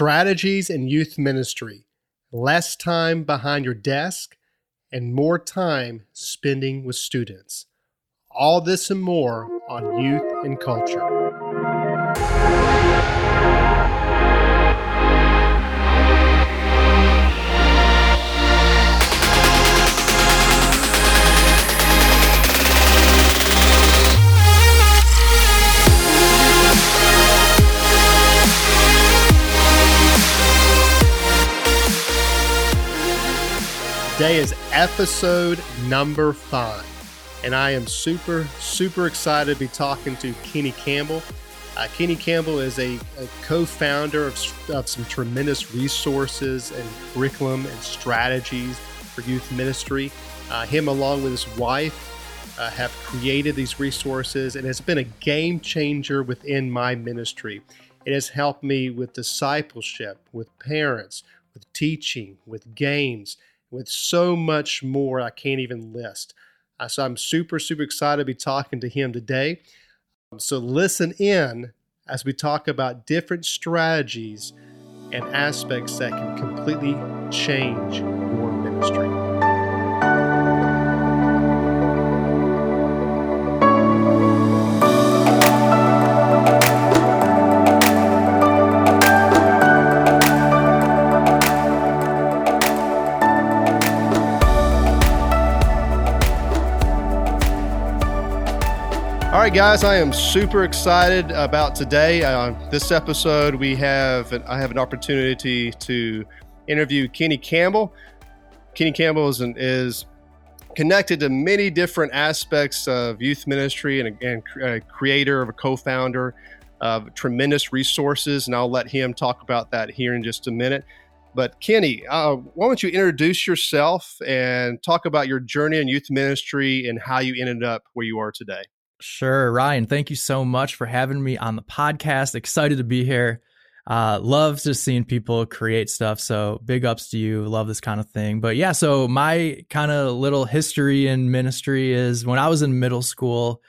strategies in youth ministry, less time behind your desk, and more time spending with students. All this and more on youth and culture. Today is episode number five, and I am super, super excited to be talking to Kenny Campbell. Uh, Kenny Campbell is a, a co founder of, of some tremendous resources and curriculum and strategies for youth ministry. Uh, him, along with his wife, uh, have created these resources, and it's been a game changer within my ministry. It has helped me with discipleship, with parents, with teaching, with games with so much more I can't even list. Uh, so I'm super, super excited to be talking to him today. So listen in as we talk about different strategies and aspects that can completely change your ministry. All right, guys, I am super excited about today. Uh, this episode, we have I have an opportunity to interview Kenny Campbell. Kenny Campbell is, an, is connected to many different aspects of youth ministry and, and a creator of a co-founder of tremendous resources, and I'll let him talk about that here in just a minute. But Kenny, uh, why don't you introduce yourself and talk about your journey in youth ministry and how you ended up where you are today? Sure. Ryan, thank you so much for having me on the podcast. Excited to be here. Uh, love just seeing people create stuff. So big ups to you. Love this kind of thing. But yeah, so my kind of little history in ministry is when I was in middle school,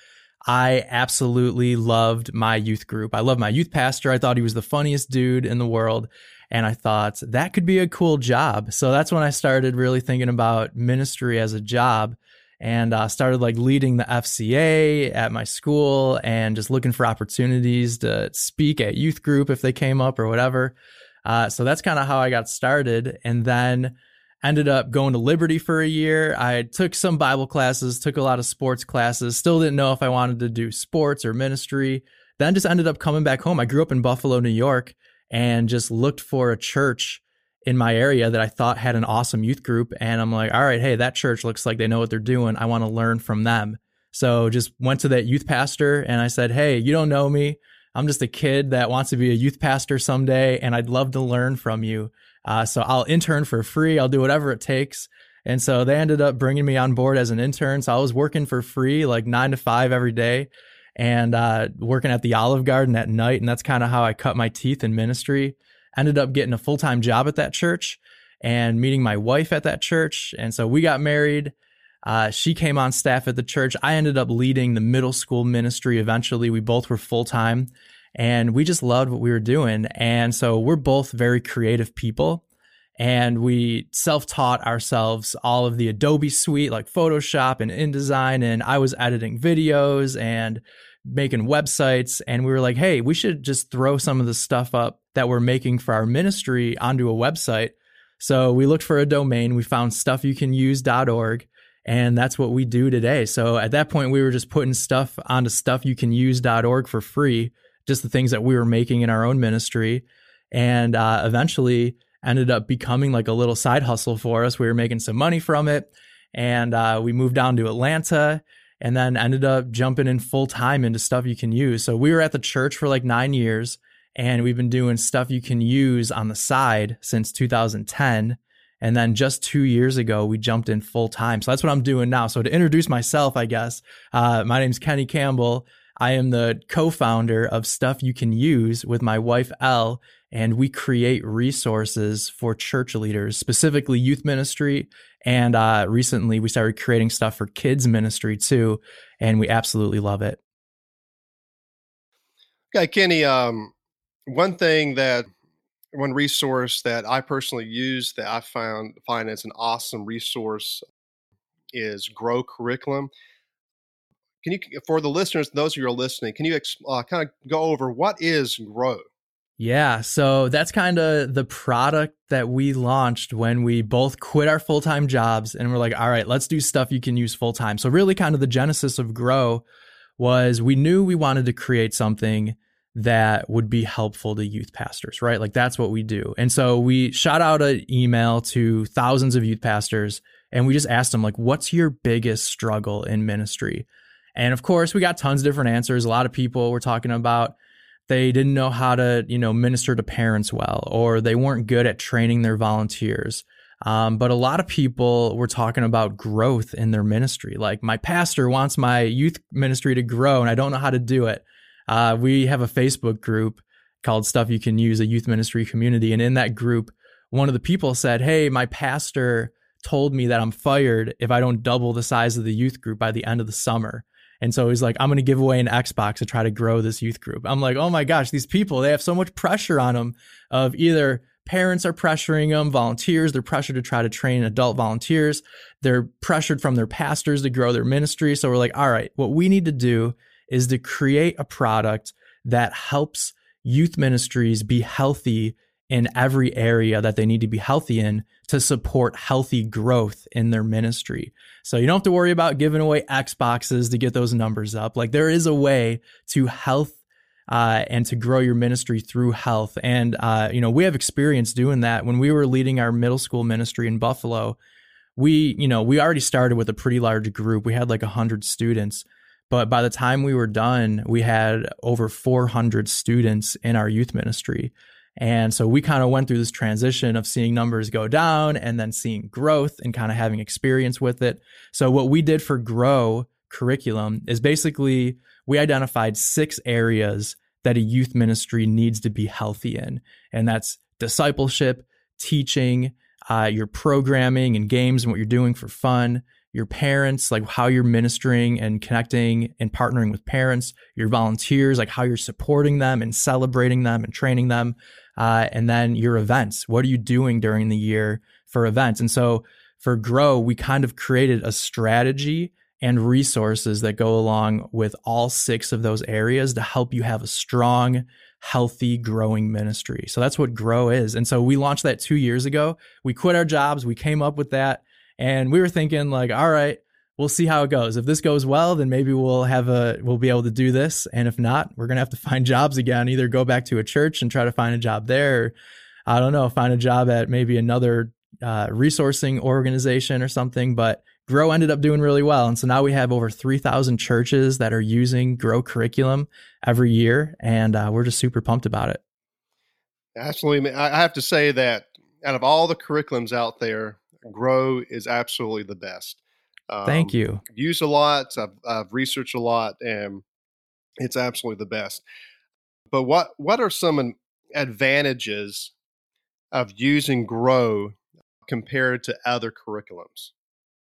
I absolutely loved my youth group. I loved my youth pastor. I thought he was the funniest dude in the world. And I thought that could be a cool job. So that's when I started really thinking about ministry as a job and uh, started like leading the FCA at my school and just looking for opportunities to speak at youth group if they came up or whatever. Uh, so that's kind of how I got started. And then ended up going to Liberty for a year. I took some Bible classes, took a lot of sports classes, still didn't know if I wanted to do sports or ministry. Then just ended up coming back home. I grew up in Buffalo, New York, and just looked for a church in my area that I thought had an awesome youth group. And I'm like, all right, hey, that church looks like they know what they're doing. I want to learn from them. So just went to that youth pastor and I said, hey, you don't know me. I'm just a kid that wants to be a youth pastor someday and I'd love to learn from you. Uh, so I'll intern for free. I'll do whatever it takes. And so they ended up bringing me on board as an intern. So I was working for free, like nine to five every day and uh, working at the Olive Garden at night. And that's kind of how I cut my teeth in ministry ended up getting a full time job at that church and meeting my wife at that church. And so we got married. Uh, she came on staff at the church. I ended up leading the middle school ministry eventually. We both were full time and we just loved what we were doing. And so we're both very creative people. And we self taught ourselves all of the Adobe suite, like Photoshop and InDesign. And I was editing videos and making websites. And we were like, hey, we should just throw some of the stuff up that we're making for our ministry onto a website. So we looked for a domain, we found stuffyoucanuse.org, and that's what we do today. So at that point, we were just putting stuff onto stuffyoucanuse.org for free, just the things that we were making in our own ministry. And uh, eventually ended up becoming like a little side hustle for us. We were making some money from it. And uh, we moved down to Atlanta and then ended up jumping in full time into stuff you can use. So we were at the church for like nine years and we've been doing stuff you can use on the side since 2010. And then just two years ago, we jumped in full time. So that's what I'm doing now. So to introduce myself, I guess, uh, my name's Kenny Campbell. I am the co-founder of Stuff You Can Use with my wife, Elle, and we create resources for church leaders, specifically youth ministry. And uh, recently, we started creating stuff for kids ministry too, and we absolutely love it. Okay, Kenny. Um, one thing that one resource that I personally use that I found find as an awesome resource is Grow Curriculum. Can you, for the listeners, those of you who are listening, can you uh, kind of go over what is Grow? Yeah, so that's kind of the product that we launched when we both quit our full time jobs and we're like, all right, let's do stuff you can use full time. So, really, kind of the genesis of Grow was we knew we wanted to create something that would be helpful to youth pastors, right? Like that's what we do. And so we shot out an email to thousands of youth pastors and we just asked them like what's your biggest struggle in ministry? And of course, we got tons of different answers. A lot of people were talking about they didn't know how to, you know, minister to parents well or they weren't good at training their volunteers. Um, but a lot of people were talking about growth in their ministry. Like my pastor wants my youth ministry to grow and I don't know how to do it. Uh, we have a Facebook group called Stuff You Can Use, a youth ministry community. And in that group, one of the people said, Hey, my pastor told me that I'm fired if I don't double the size of the youth group by the end of the summer. And so he's like, I'm going to give away an Xbox to try to grow this youth group. I'm like, oh my gosh, these people, they have so much pressure on them of either parents are pressuring them, volunteers, they're pressured to try to train adult volunteers. They're pressured from their pastors to grow their ministry. So we're like, all right, what we need to do is to create a product that helps youth ministries be healthy in every area that they need to be healthy in to support healthy growth in their ministry. So you don't have to worry about giving away Xboxes to get those numbers up. Like there is a way to health uh, and to grow your ministry through health. And, uh, you know, we have experience doing that. When we were leading our middle school ministry in Buffalo, we, you know, we already started with a pretty large group. We had like 100 students. But by the time we were done, we had over 400 students in our youth ministry. And so we kind of went through this transition of seeing numbers go down and then seeing growth and kind of having experience with it. So what we did for Grow curriculum is basically we identified six areas that a youth ministry needs to be healthy in. And that's discipleship, teaching, uh, your programming and games and what you're doing for fun, your parents, like how you're ministering and connecting and partnering with parents, your volunteers, like how you're supporting them and celebrating them and training them. Uh, and then your events. What are you doing during the year for events? And so for Grow, we kind of created a strategy and resources that go along with all six of those areas to help you have a strong, healthy, growing ministry. So that's what Grow is. And so we launched that two years ago. We quit our jobs, we came up with that and we were thinking like, all right, we'll see how it goes. If this goes well, then maybe we'll have a we'll be able to do this. And if not, we're gonna have to find jobs again. Either go back to a church and try to find a job there. I don't know, find a job at maybe another uh, resourcing organization or something. But Grow ended up doing really well, and so now we have over three thousand churches that are using Grow curriculum every year, and uh, we're just super pumped about it. Absolutely, I have to say that out of all the curriculums out there, Grow is absolutely the best. Um, Thank you. I've used a lot. I've, I've researched a lot, and it's absolutely the best. But what what are some advantages of using Grow compared to other curriculums?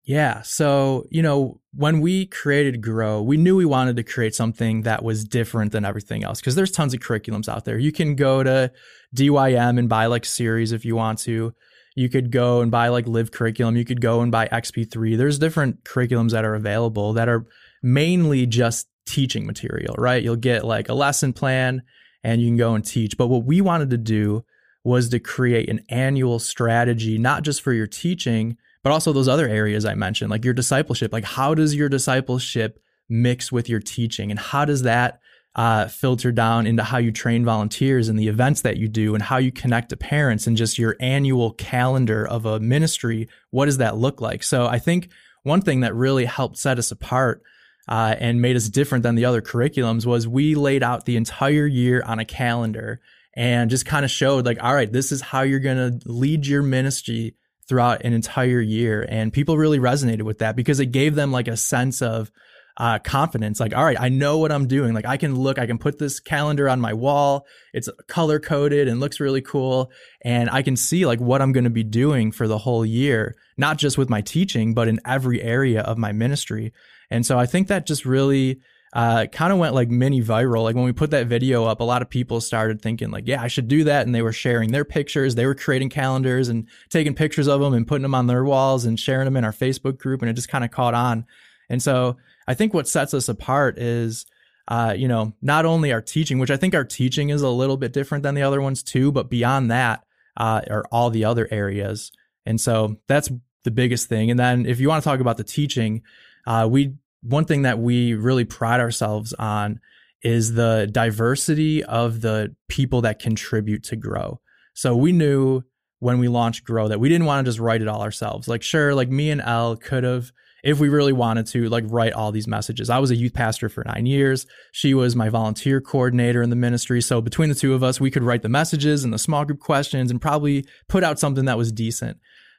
Yeah. So, you know, when we created Grow, we knew we wanted to create something that was different than everything else because there's tons of curriculums out there. You can go to DYM and buy like series if you want to you could go and buy like live curriculum. You could go and buy xp3 there's different curriculums that are available that are mainly just teaching material right? You'll get like a lesson plan and you can go and teach. But what we wanted to do was to create an annual strategy not just for your teaching but also those other areas i mentioned like your discipleship. Like how does your discipleship mix with your teaching? And how does that uh, filter down into how you train volunteers and the events that you do and how you connect to parents and just your annual calendar of a ministry. What does that look like? So I think one thing that really helped set us apart uh, and made us different than the other curriculums was we laid out the entire year on a calendar and just kind of showed like, all right, this is how you're going to lead your ministry throughout an entire year. And people really resonated with that because it gave them like a sense of, uh, confidence. Like, all right, I know what I'm doing. Like, I can look, I can put this calendar on my wall. It's color coded and looks really cool. And I can see like what I'm going to be doing for the whole year, not just with my teaching, but in every area of my ministry. And so I think that just really uh, kind of went like mini viral. Like when we put that video up, a lot of people started thinking like, yeah, I should do that. And they were sharing their pictures. They were creating calendars and taking pictures of them and putting them on their walls and sharing them in our Facebook group. And it just kind of caught on. And so I think what sets us apart is, uh, you know, not only our teaching, which I think our teaching is a little bit different than the other ones too, but beyond that uh, are all the other areas. And so that's the biggest thing. And then if you want to talk about the teaching, uh, we one thing that we really pride ourselves on is the diversity of the people that contribute to grow. So we knew when we launched Grow that we didn't want to just write it all ourselves. Like, sure, like me and Elle could have, if we really wanted to, like write all these messages. I was a youth pastor for nine years. She was my volunteer coordinator in the ministry. So between the two of us, we could write the messages and the small group questions and probably put out something that was decent.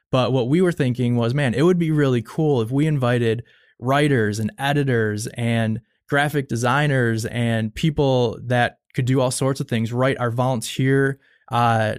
But what we were thinking was, man, it would be really cool if we invited writers and editors and graphic designers and people that could do all sorts of things, write our volunteer uh,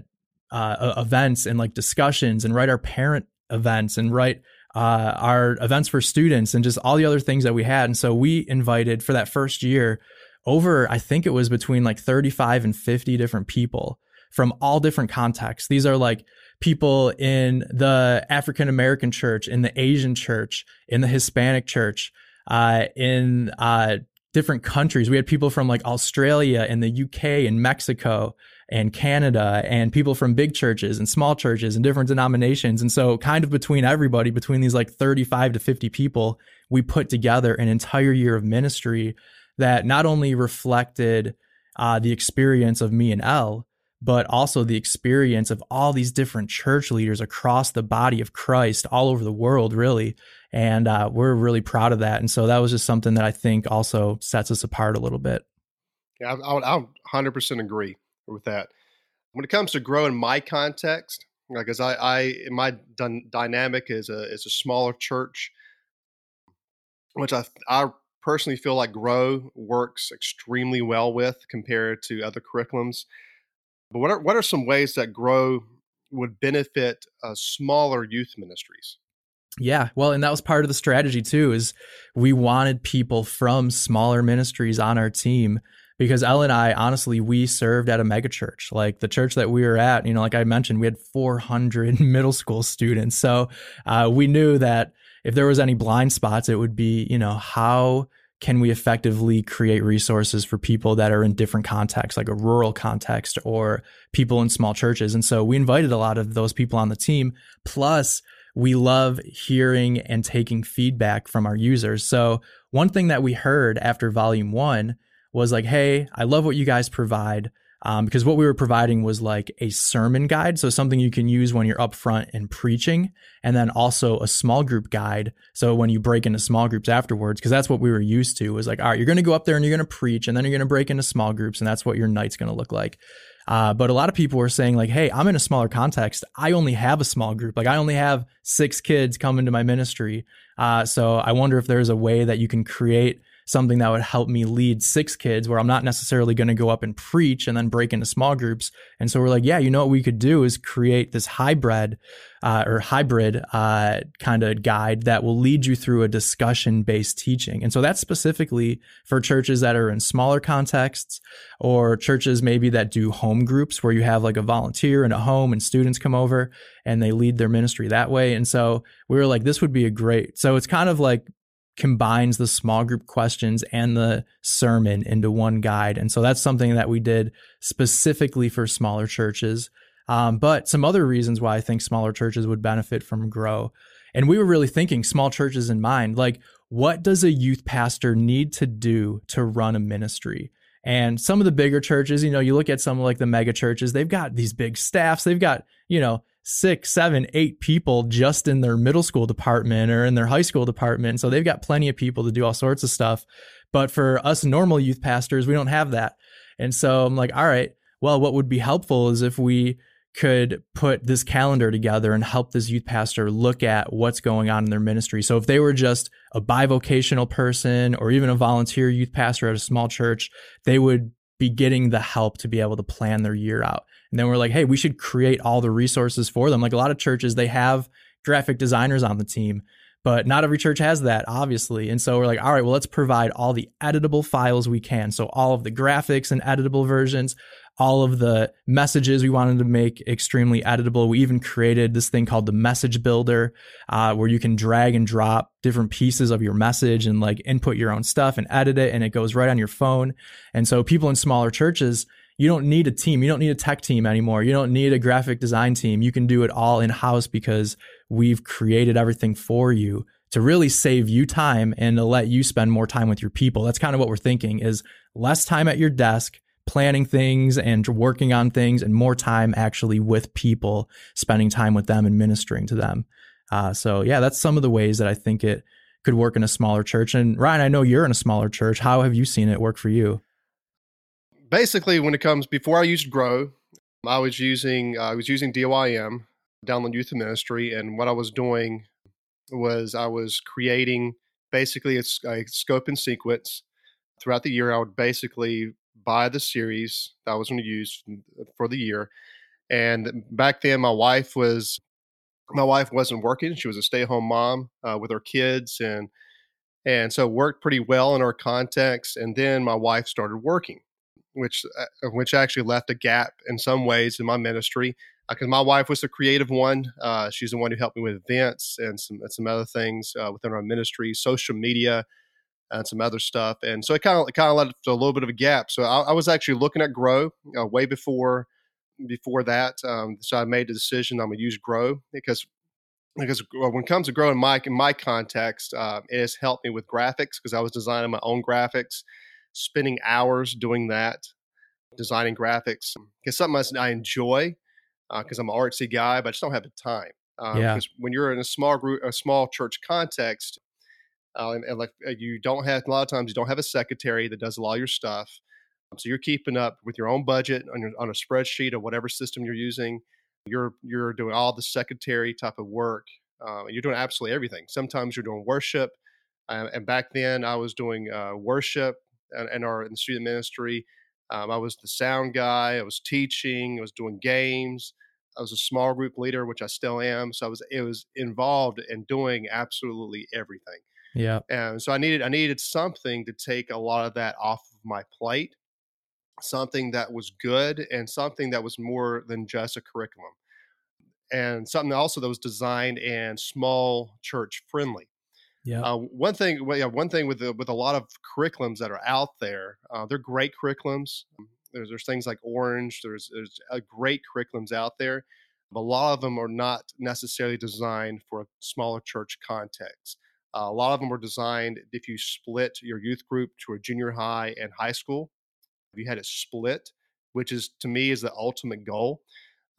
uh, events and like discussions, and write our parent events, and write uh, our events for students, and just all the other things that we had. And so we invited for that first year over, I think it was between like 35 and 50 different people from all different contexts. These are like people in the African American church, in the Asian church, in the Hispanic church, uh, in uh, different countries. We had people from like Australia and the UK and Mexico and Canada and people from big churches and small churches and different denominations. And so, kind of between everybody, between these like 35 to 50 people, we put together an entire year of ministry that not only reflected uh, the experience of me and Elle, but also the experience of all these different church leaders across the body of Christ all over the world, really. And uh, we're really proud of that. And so that was just something that I think also sets us apart a little bit. Yeah, I, would, I would 100% agree with that. When it comes to growing my context, because I, I my dynamic is a is a smaller church, which I I personally feel like Grow works extremely well with compared to other curriculums. But what are what are some ways that Grow would benefit uh, smaller youth ministries? Yeah, well, and that was part of the strategy too. Is we wanted people from smaller ministries on our team because Elle and I, honestly, we served at a megachurch. Like the church that we were at, you know, like I mentioned, we had 400 middle school students. So uh, we knew that if there was any blind spots, it would be, you know, how can we effectively create resources for people that are in different contexts, like a rural context or people in small churches? And so we invited a lot of those people on the team. Plus, we love hearing and taking feedback from our users. So, one thing that we heard after volume one was like, hey, I love what you guys provide um, because what we were providing was like a sermon guide. So something you can use when you're up front and preaching, and then also a small group guide. So when you break into small groups afterwards, because that's what we were used to was like, all right, you're going to go up there and you're going to preach, and then you're going to break into small groups, and that's what your night's going to look like. Uh, but a lot of people were saying like, hey, I'm in a smaller context. I only have a small group. Like I only have six kids come into my ministry. Uh, so I wonder if there's a way that you can create something that would help me lead six kids where I'm not necessarily going to go up and preach and then break into small groups. And so we're like, yeah, you know what we could do is create this hybrid uh, or hybrid uh, kind of guide that will lead you through a discussion based teaching. And so that's specifically for churches that are in smaller contexts or churches maybe that do home groups where you have like a volunteer in a home and students come over and they lead their ministry that way. And so we were like, this would be a great. So it's kind of like combines the small group questions and the sermon into one guide. And so that's something that we did specifically for smaller churches. Um, but some other reasons why I think smaller churches would benefit from Grow. And we were really thinking small churches in mind. Like, what does a youth pastor need to do to run a ministry? And some of the bigger churches, you know, you look at some like the mega churches, they've got these big staffs, they've got, you know, six, seven, eight people just in their middle school department or in their high school department. So they've got plenty of people to do all sorts of stuff. But for us normal youth pastors, we don't have that. And so I'm like, all right, well, what would be helpful is if we could put this calendar together and help this youth pastor look at what's going on in their ministry. So if they were just a bivocational person or even a volunteer youth pastor at a small church, they would be getting the help to be able to plan their year out. And then we're like, hey, we should create all the resources for them. Like a lot of churches, they have graphic designers on the team, but not every church has that, obviously. And so we're like, all right, well, let's provide all the editable files we can. So all of the graphics and editable versions, all of the messages we wanted to make extremely editable. We even created this thing called the message builder, uh, where you can drag and drop different pieces of your message and like input your own stuff and edit it, and it goes right on your phone. And so people in smaller churches, you don't need a team. You don't need a tech team anymore. You don't need a graphic design team. You can do it all in house because we've created everything for you to really save you time and to let you spend more time with your people. That's kind of what we're thinking is less time at your desk planning things and working on things and more time actually with people, spending time with them and ministering to them. Uh, so yeah, that's some of the ways that I think it could work in a smaller church. And Ryan, I know you're in a smaller church. How have you seen it work for you? Basically, when it comes before I used Grow, I was using uh, I was using DYM, Download Youth Ministry, and what I was doing was I was creating basically a, a scope and sequence throughout the year. I would basically buy the series that I was going to use for the year. And back then, my wife was my wife wasn't working; she was a stay-at-home mom uh, with her kids, and and so it worked pretty well in our context. And then my wife started working, which uh, which actually left a gap in some ways in my ministry because uh, my wife was the creative one. Uh, she's the one who helped me with events and some and some other things uh, within our ministry, social media, and some other stuff. And so it kind of kind of led to a little bit of a gap. So I, I was actually looking at Grow uh, way before before that. Um, so I made the decision I'm gonna use Grow because because when it comes to Grow in my in my context, uh, it has helped me with graphics because I was designing my own graphics spending hours doing that, designing graphics. It's something I enjoy because uh, I'm an artsy guy, but I just don't have the time. Um, yeah. Because when you're in a small group, a small church context, uh, and, and, like uh, you don't have a lot of times you don't have a secretary that does a lot of your stuff. So you're keeping up with your own budget on your on a spreadsheet or whatever system you're using. You're you're doing all the secretary type of work. Uh, you're doing absolutely everything. Sometimes you're doing worship, uh, and back then I was doing uh, worship in our in the student ministry. Um, I was the sound guy. I was teaching. I was doing games. I was a small group leader, which I still am. So I was it was involved in doing absolutely everything. Yeah. And so I needed I needed something to take a lot of that off of my plate, something that was good and something that was more than just a curriculum. And something also that was designed and small church friendly. Yeah. Uh, one thing, well, yeah, one thing with the, with a lot of curriculums that are out there, uh, they're great curriculums. Um, there's there's things like Orange. There's there's uh, great curriculums out there. But a lot of them are not necessarily designed for a smaller church context. Uh, a lot of them are designed if you split your youth group to a junior high and high school. If you had it split, which is to me is the ultimate goal.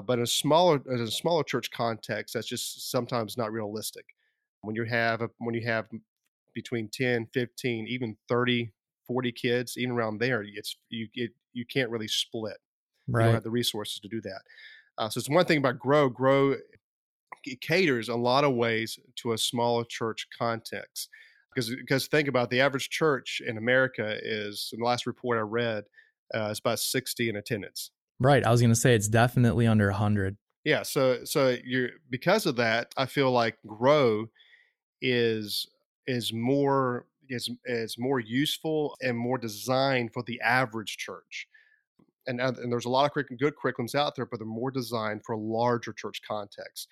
But in a smaller in a smaller church context, that's just sometimes not realistic when you have a, when you have between 10 15 even 30 40 kids even around there it's you it, you can't really split. Right you don't have the resources to do that. Uh, so it's one thing about grow grow caters a lot of ways to a smaller church context. Because because think about it, the average church in america is in the last report i read uh, it's about 60 in attendance. Right i was going to say it's definitely under 100 yeah so so you're because of that i feel like grow is is more is is more useful and more designed for the average church. And, and there's a lot of good curriculums out there, but they're more designed for a larger church context.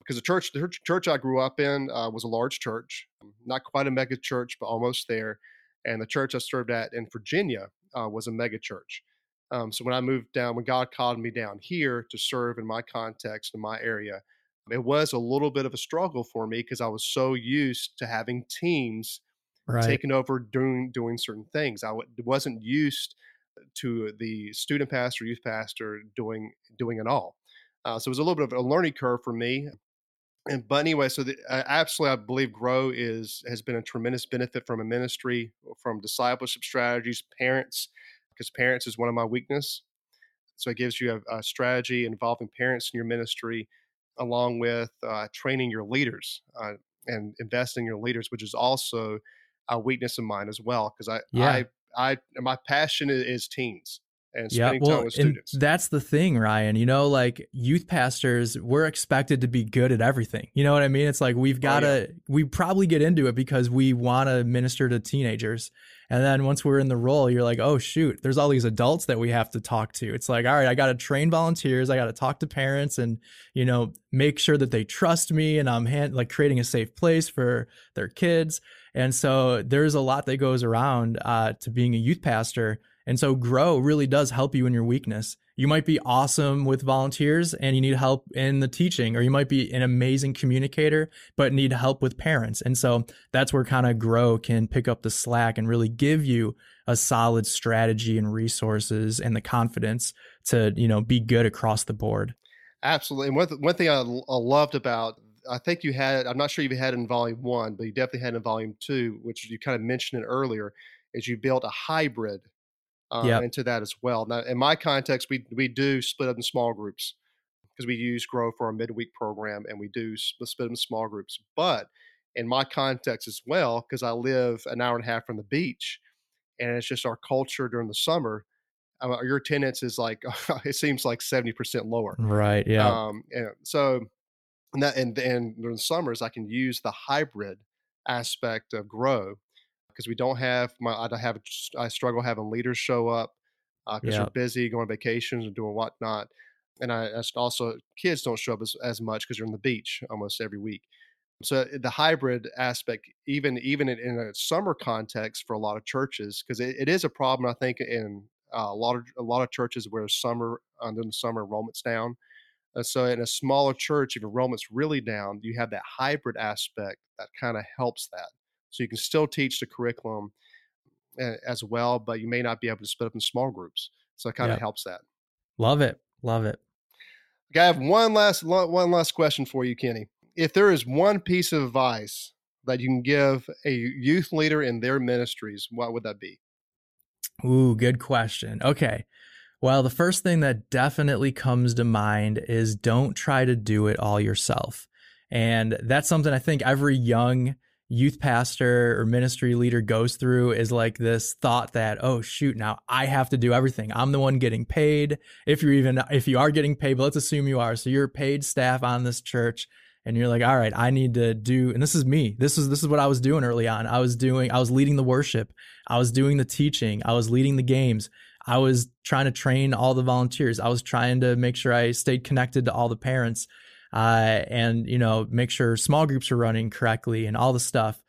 Because the church, the church I grew up in uh, was a large church, not quite a mega church, but almost there. And the church I served at in Virginia uh, was a mega church. Um, so when I moved down, when God called me down here to serve in my context, in my area, it was a little bit of a struggle for me because I was so used to having teams right. taking over doing doing certain things. I w- wasn't used to the student pastor, youth pastor doing doing it all. Uh, so it was a little bit of a learning curve for me. And but anyway, so the, uh, absolutely, I believe Grow is has been a tremendous benefit from a ministry, from discipleship strategies, parents, because parents is one of my weakness. So it gives you a, a strategy involving parents in your ministry along with uh, training your leaders uh, and investing in your leaders, which is also a weakness of mine as well. Because I, yeah. I, I, my passion is, teens. and yeah, well, time with students. That's the thing, Ryan. You know, like youth pastors, we're expected to be good at everything. You know what I mean? It's like we've got to, oh, yeah. we probably get into it because we want to minister to teenagers. And then once we're in the role, you're like, oh, shoot, there's all these adults that we have to talk to. It's like, all right, I got to train volunteers. I got to talk to parents and, you know, make sure that they trust me and I'm hand, like creating a safe place for their kids. And so there's a lot that goes around uh, to being a youth pastor and so grow really does help you in your weakness. You might be awesome with volunteers and you need help in the teaching, or you might be an amazing communicator, but need help with parents. And so that's where kind of grow can pick up the slack and really give you a solid strategy and resources and the confidence to, you know, be good across the board. Absolutely. And one, one thing I, I loved about I think you had, I'm not sure you had in volume one, but you definitely had in volume two, which you kind of mentioned it earlier, is you built a hybrid um, yep. into that as well. Now, in my context, we we do split up in small groups because we use Grow for our midweek program, and we do split them in small groups. But in my context as well, because I live an hour and a half from the beach, and it's just our culture during the summer. Uh, your attendance is like it seems like seventy percent lower. Right. Yeah. Um, and so, and that and and during the summers, I can use the hybrid aspect of Grow because we don't have my I have I struggle having leaders show up because uh, they're busy going on vacations and doing whatnot, and I also kids don't show up as, as much because they're in the beach almost every week. So the hybrid aspect, even even in, in a summer context for a lot of churches, because it, it is a problem I think in uh, a lot of a lot of churches where summer under the summer enrollment's down. Uh, so in a smaller church, if enrollment's really down, you have that hybrid aspect that kind of helps that. So you can still teach the curriculum eh, as well, but you may not be able to split up in small groups. So it kind of yep. helps that. Love it. Love it. Okay, I have one last one last question for you, Kenny. If there is one piece of advice that you can give a youth leader in their ministries, what would that be? Ooh, good question. Okay. Well, the first thing that definitely comes to mind is don't try to do it all yourself. And that's something I think every young youth pastor or ministry leader goes through is like this thought that oh shoot now i have to do everything. I'm the one getting paid. If you're even if you are getting paid but let's assume you are. So you're paid staff on this church and you're like all right i need to do and this is me. This is this is what i was doing early on. I was doing i was leading the worship. I was doing the teaching. I was leading the games. I was trying to train all the volunteers. I was trying to make sure i stayed connected to all the parents uh, and you know make sure small groups are running correctly and all the stuff.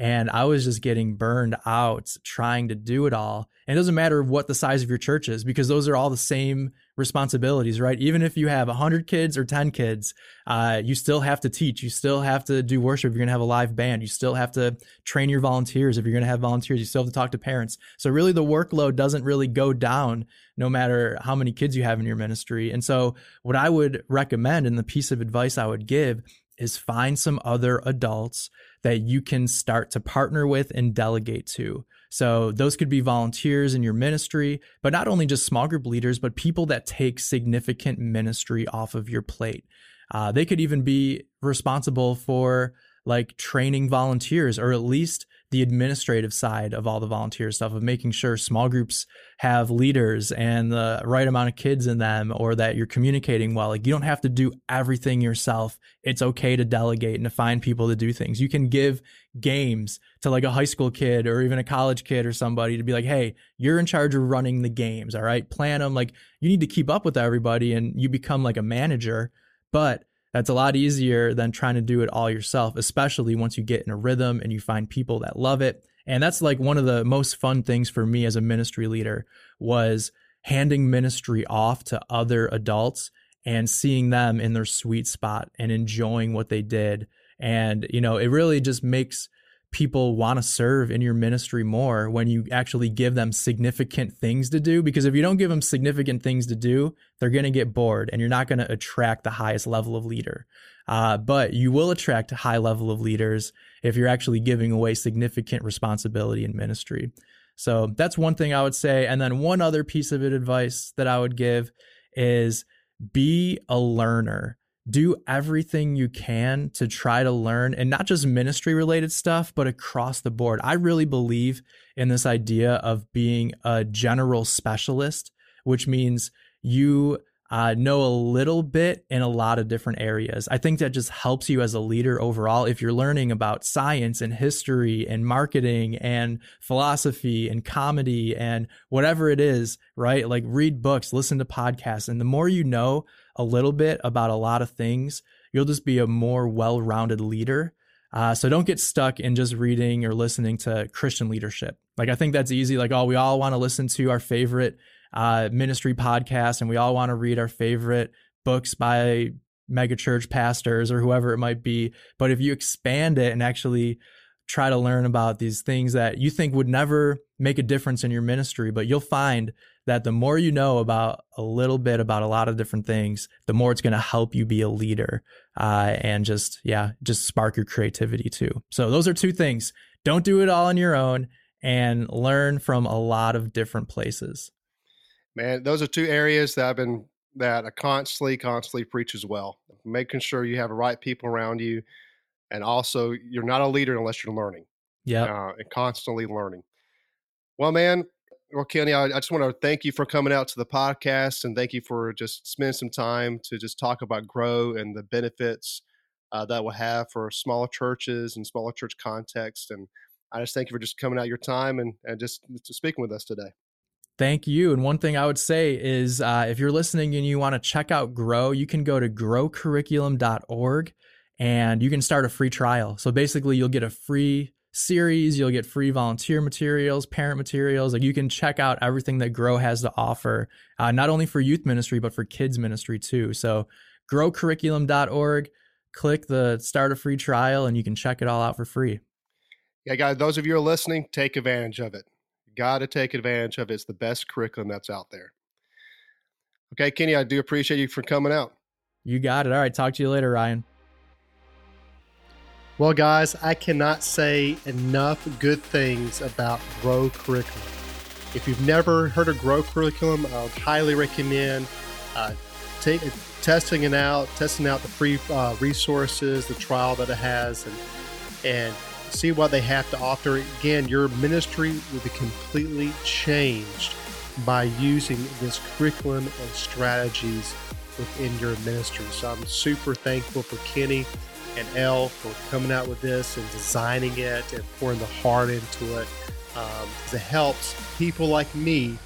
And I was just getting burned out trying to do it all. And it doesn't matter what the size of your church is because those are all the same responsibilities, right? Even if you have 100 kids or 10 kids, uh, you still have to teach. You still have to do worship. You're going to have a live band. You still have to train your volunteers. If you're going to have volunteers, you still have to talk to parents. So really the workload doesn't really go down no matter how many kids you have in your ministry. And so what I would recommend and the piece of advice I would give is find some other adults that you can start to partner with and delegate to. So those could be volunteers in your ministry, but not only just small group leaders, but people that take significant ministry off of your plate. Uh, they could even be responsible for like training volunteers or at least the administrative side of all the volunteer stuff of making sure small groups have leaders and the right amount of kids in them or that you're communicating well. Like you don't have to do everything yourself. It's okay to delegate and to find people to do things. You can give games to like a high school kid or even a college kid or somebody to be like, Hey, you're in charge of running the games. All right. Plan them. Like you need to keep up with everybody and you become like a manager, but that's a lot easier than trying to do it all yourself, especially once you get in a rhythm and you find people that love it. And that's like one of the most fun things for me as a ministry leader was handing ministry off to other adults and seeing them in their sweet spot and enjoying what they did. And, you know, it really just makes people want to serve in your ministry more when you actually give them significant things to do. Because if you don't give them significant things to do, they're going to get bored and you're not going to attract the highest level of leader. Uh, but you will attract high level of leaders if you're actually giving away significant responsibility in ministry. So that's one thing I would say. And then one other piece of advice that I would give is be a learner do everything you can to try to learn and not just ministry related stuff, but across the board. I really believe in this idea of being a general specialist which means you uh, know a little bit in a lot of different areas. I think that just helps you as a leader overall. If you're learning about science and history and marketing and philosophy and comedy and whatever it is, right? Like read books, listen to podcasts. And the more you know a little bit about a lot of things, you'll just be a more well rounded leader. Uh, so don't get stuck in just reading or listening to Christian leadership. Like I think that's easy. Like, oh, we all want to listen to our favorite uh, ministry podcast, and we all want to read our favorite books by megachurch pastors or whoever it might be. But if you expand it and actually try to learn about these things that you think would never make a difference in your ministry, but you'll find that the more you know about a little bit about a lot of different things, the more it's going to help you be a leader uh, and just, yeah, just spark your creativity too. So, those are two things. Don't do it all on your own and learn from a lot of different places man, those are two areas that I've been that I constantly, constantly preach as well. Making sure you have the right people around you, and also you're not a leader unless you're learning. Yeah, uh, and constantly learning. Well, man, well, Kenny, I, I, just want to thank you for coming out to the podcast, and thank you for just spending some time to just talk about grow and the benefits uh, that will have for smaller churches and smaller church context. And I just thank you for just coming out your time and and just speaking with us today. Thank you. And one thing I would say is uh, if you're listening and you want to check out Grow, you can go to growcurriculum.org and you can start a free trial. So basically, you'll get a free series, you'll get free volunteer materials, parent materials. Like you can check out everything that Grow has to offer, uh, not only for youth ministry, but for kids ministry too. So growcurriculum.org, click the start a free trial, and you can check it all out for free. Yeah, guys, those of you who are listening, take advantage of it. Got to take advantage of it. It's the best curriculum that's out there. Okay, Kenny, I do appreciate you for coming out. You got it. All right. Talk to you later, Ryan. Well, guys, I cannot say enough good things about Grow Curriculum. If you've never heard of Grow Curriculum, I would highly recommend uh, testing it out, testing out the free uh, resources, the trial that it has, and and see what they have to offer. Again, your ministry will be completely changed by using this curriculum and strategies within your ministry. So I'm super thankful for Kenny and Elle for coming out with this and designing it and pouring the heart into it um, it helps people like me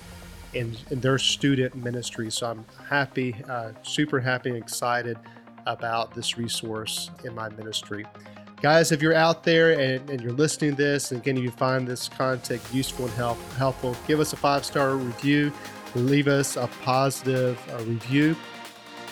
in, in their student ministry. So I'm happy, uh, super happy and excited about this resource in my ministry. Guys, if you're out there and, and you're listening to this, and again, you find this content useful and help, helpful, give us a five star review, leave us a positive uh, review.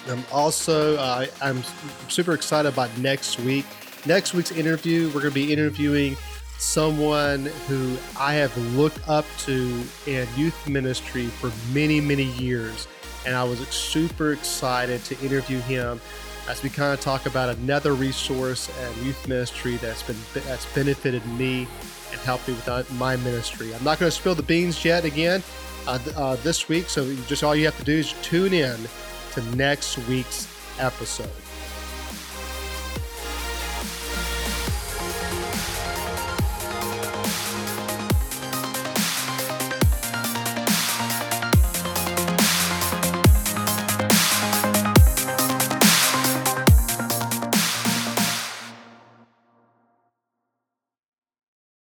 Um, also, uh, I'm super excited about next week. Next week's interview, we're going to be interviewing someone who I have looked up to in youth ministry for many, many years. And I was super excited to interview him as we kind of talk about another resource and youth ministry that's been that's benefited me and helped me with my ministry. I'm not going to spill the beans yet again uh, uh, this week, so just all you have to do is tune in to next week's episode.